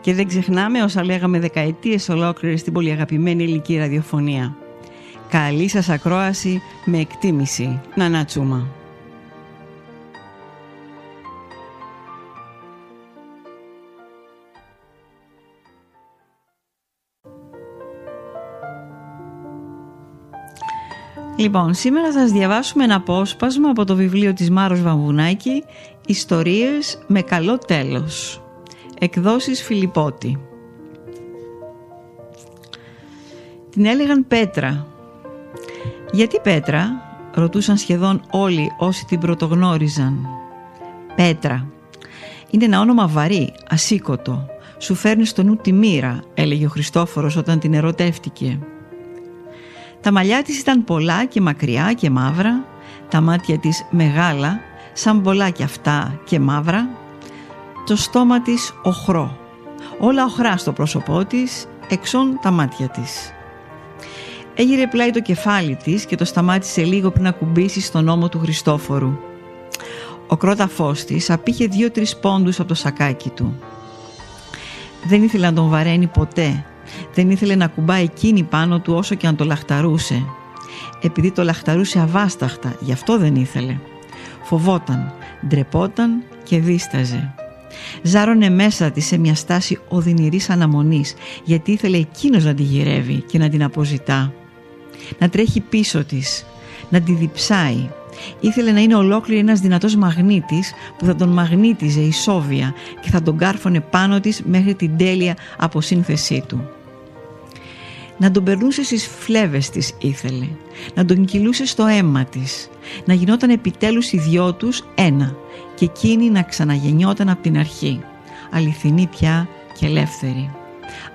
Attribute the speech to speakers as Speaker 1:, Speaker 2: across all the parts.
Speaker 1: Και δεν ξεχνάμε όσα λέγαμε δεκαετίες ολόκληρες στην πολύ αγαπημένη ελληνική ραδιοφωνία. Καλή σας ακρόαση με εκτίμηση. Να τσούμα. Λοιπόν, σήμερα θα σας διαβάσουμε ένα απόσπασμα από το βιβλίο της Μάρος Βαμβουνάκη «Ιστορίες με καλό τέλος». Εκδόσεις Φιλιππότη. Την έλεγαν Πέτρα. Γιατί Πέτρα, ρωτούσαν σχεδόν όλοι όσοι την πρωτογνώριζαν. Πέτρα. Είναι ένα όνομα βαρύ, ασήκωτο. Σου φέρνει στο νου τη μοίρα, έλεγε ο Χριστόφορος όταν την ερωτεύτηκε. Τα μαλλιά της ήταν πολλά και μακριά και μαύρα, τα μάτια της μεγάλα, σαν πολλά και αυτά και μαύρα, το στόμα της οχρό, όλα οχρά στο πρόσωπό της, εξών τα μάτια της. Έγειρε πλάι το κεφάλι της και το σταμάτησε λίγο πριν ακουμπήσει στον ώμο του Χριστόφορου. Ο κρόταφός της απήχε δύο-τρεις πόντους από το σακάκι του. Δεν ήθελε να τον βαραίνει ποτέ δεν ήθελε να κουμπάει εκείνη πάνω του όσο και αν το λαχταρούσε. Επειδή το λαχταρούσε αβάσταχτα, γι' αυτό δεν ήθελε. Φοβόταν, ντρεπόταν και δίσταζε. Ζάρωνε μέσα της σε μια στάση οδυνηρής αναμονής γιατί ήθελε εκείνος να τη γυρεύει και να την αποζητά. Να τρέχει πίσω της, να τη διψάει. Ήθελε να είναι ολόκληρη ένας δυνατός μαγνήτης που θα τον μαγνήτιζε ισόβια και θα τον κάρφωνε πάνω της μέχρι την τέλεια αποσύνθεσή του να τον περνούσε στις φλέβες της ήθελε, να τον κυλούσε στο αίμα της, να γινόταν επιτέλους οι δυο τους ένα και εκείνη να ξαναγεννιόταν από την αρχή, αληθινή πια και ελεύθερη.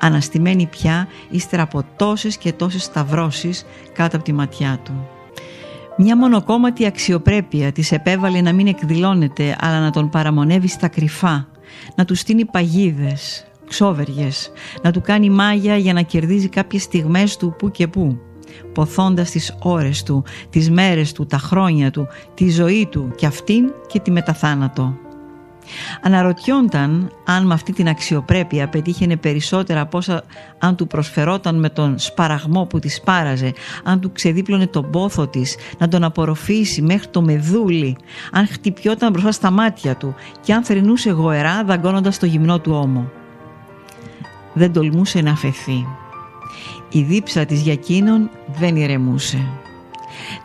Speaker 1: Αναστημένη πια ύστερα από τόσες και τόσες σταυρώσεις κάτω από τη ματιά του. Μια μονοκόμματη αξιοπρέπεια της επέβαλε να μην εκδηλώνεται αλλά να τον παραμονεύει στα κρυφά, να του στείνει παγίδες, ξόβεργες, να του κάνει μάγια για να κερδίζει κάποιες στιγμές του που και που, ποθώντας τις ώρες του, τις μέρες του, τα χρόνια του, τη ζωή του και αυτήν και τη μεταθάνατο. Αναρωτιόνταν αν με αυτή την αξιοπρέπεια πετύχαινε περισσότερα από όσα αν του προσφερόταν με τον σπαραγμό που της σπάραζε, αν του ξεδίπλωνε τον πόθο της, να τον απορροφήσει μέχρι το μεδούλι, αν χτυπιόταν μπροστά στα μάτια του και αν θρυνούσε γοερά δαγκώνοντας το γυμνό του ώμο δεν τολμούσε να αφαιθεί. Η δίψα της για εκείνον δεν ηρεμούσε.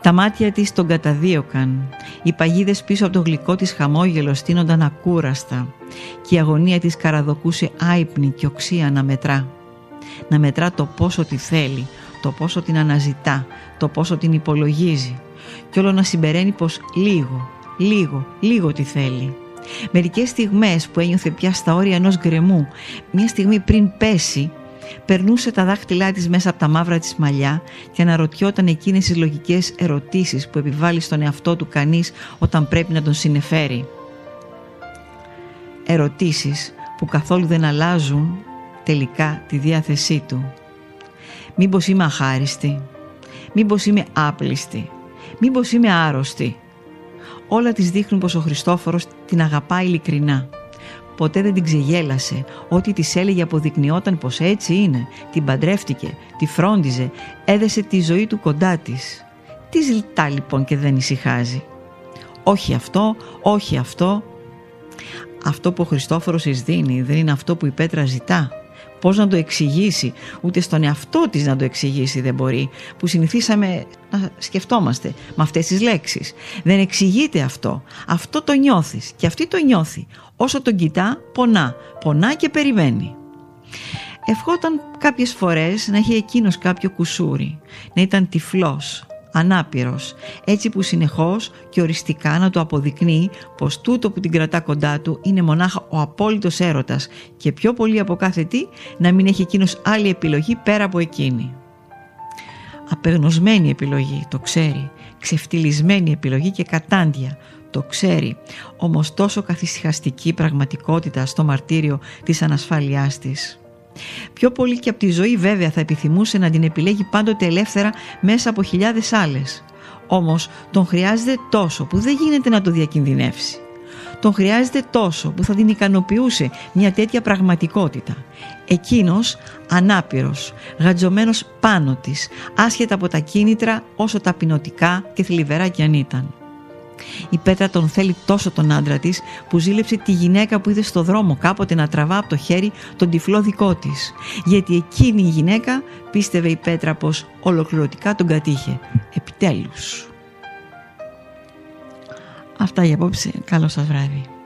Speaker 1: Τα μάτια της τον καταδίωκαν. Οι παγίδες πίσω από το γλυκό της χαμόγελο στείνονταν ακούραστα και η αγωνία της καραδοκούσε άϊπνη και οξία να μετρά. Να μετρά το πόσο τη θέλει, το πόσο την αναζητά, το πόσο την υπολογίζει και όλο να συμπεραίνει πως λίγο, λίγο, λίγο τη θέλει Μερικές στιγμές που ένιωθε πια στα όρια ενός γκρεμού, μια στιγμή πριν πέσει, περνούσε τα δάχτυλά της μέσα από τα μαύρα της μαλλιά και αναρωτιόταν εκείνες τις λογικές ερωτήσεις που επιβάλλει στον εαυτό του κανείς όταν πρέπει να τον συνεφέρει. Ερωτήσεις που καθόλου δεν αλλάζουν τελικά τη διάθεσή του. Μήπως είμαι αχάριστη, μήπως είμαι άπλιστη, μήπως είμαι άρρωστη, όλα τις δείχνουν πως ο Χριστόφορος την αγαπάει ειλικρινά. Ποτέ δεν την ξεγέλασε. Ό,τι της έλεγε αποδεικνυόταν πως έτσι είναι. Την παντρεύτηκε, τη φρόντιζε, έδεσε τη ζωή του κοντά της. Τι ζητά λοιπόν και δεν ησυχάζει. Όχι αυτό, όχι αυτό. Αυτό που ο Χριστόφορος εις δίνει δεν είναι αυτό που η Πέτρα ζητά πώς να το εξηγήσει, ούτε στον εαυτό της να το εξηγήσει δεν μπορεί, που συνηθίσαμε να σκεφτόμαστε με αυτές τις λέξεις. Δεν εξηγείται αυτό. Αυτό το νιώθεις και αυτή το νιώθει. Όσο τον κοιτά, πονά. Πονά και περιμένει. Ευχόταν κάποιες φορές να έχει εκείνος κάποιο κουσούρι, να ήταν τυφλός, ανάπηρος, έτσι που συνεχώς και οριστικά να του αποδεικνύει πως τούτο που την κρατά κοντά του είναι μονάχα ο απόλυτος έρωτας και πιο πολύ από κάθε τι να μην έχει εκείνος άλλη επιλογή πέρα από εκείνη. Απεγνωσμένη επιλογή, το ξέρει, ξεφτυλισμένη επιλογή και κατάντια, το ξέρει, όμως τόσο καθησυχαστική πραγματικότητα στο μαρτύριο της ανασφάλειάς της. Πιο πολύ και από τη ζωή βέβαια θα επιθυμούσε να την επιλέγει πάντοτε ελεύθερα μέσα από χιλιάδες άλλες. Όμως τον χρειάζεται τόσο που δεν γίνεται να το διακινδυνεύσει. Τον χρειάζεται τόσο που θα την ικανοποιούσε μια τέτοια πραγματικότητα. Εκείνος ανάπηρος, γατζωμένος πάνω της, άσχετα από τα κίνητρα όσο ταπεινωτικά και θλιβερά κι αν ήταν. Η Πέτρα τον θέλει τόσο τον άντρα της που ζήλεψε τη γυναίκα που είδε στο δρόμο κάποτε να τραβά από το χέρι τον τυφλό δικό της. Γιατί εκείνη η γυναίκα πίστευε η Πέτρα πως ολοκληρωτικά τον κατήχε. Επιτέλους. Αυτά για απόψε. Καλό σας βράδυ.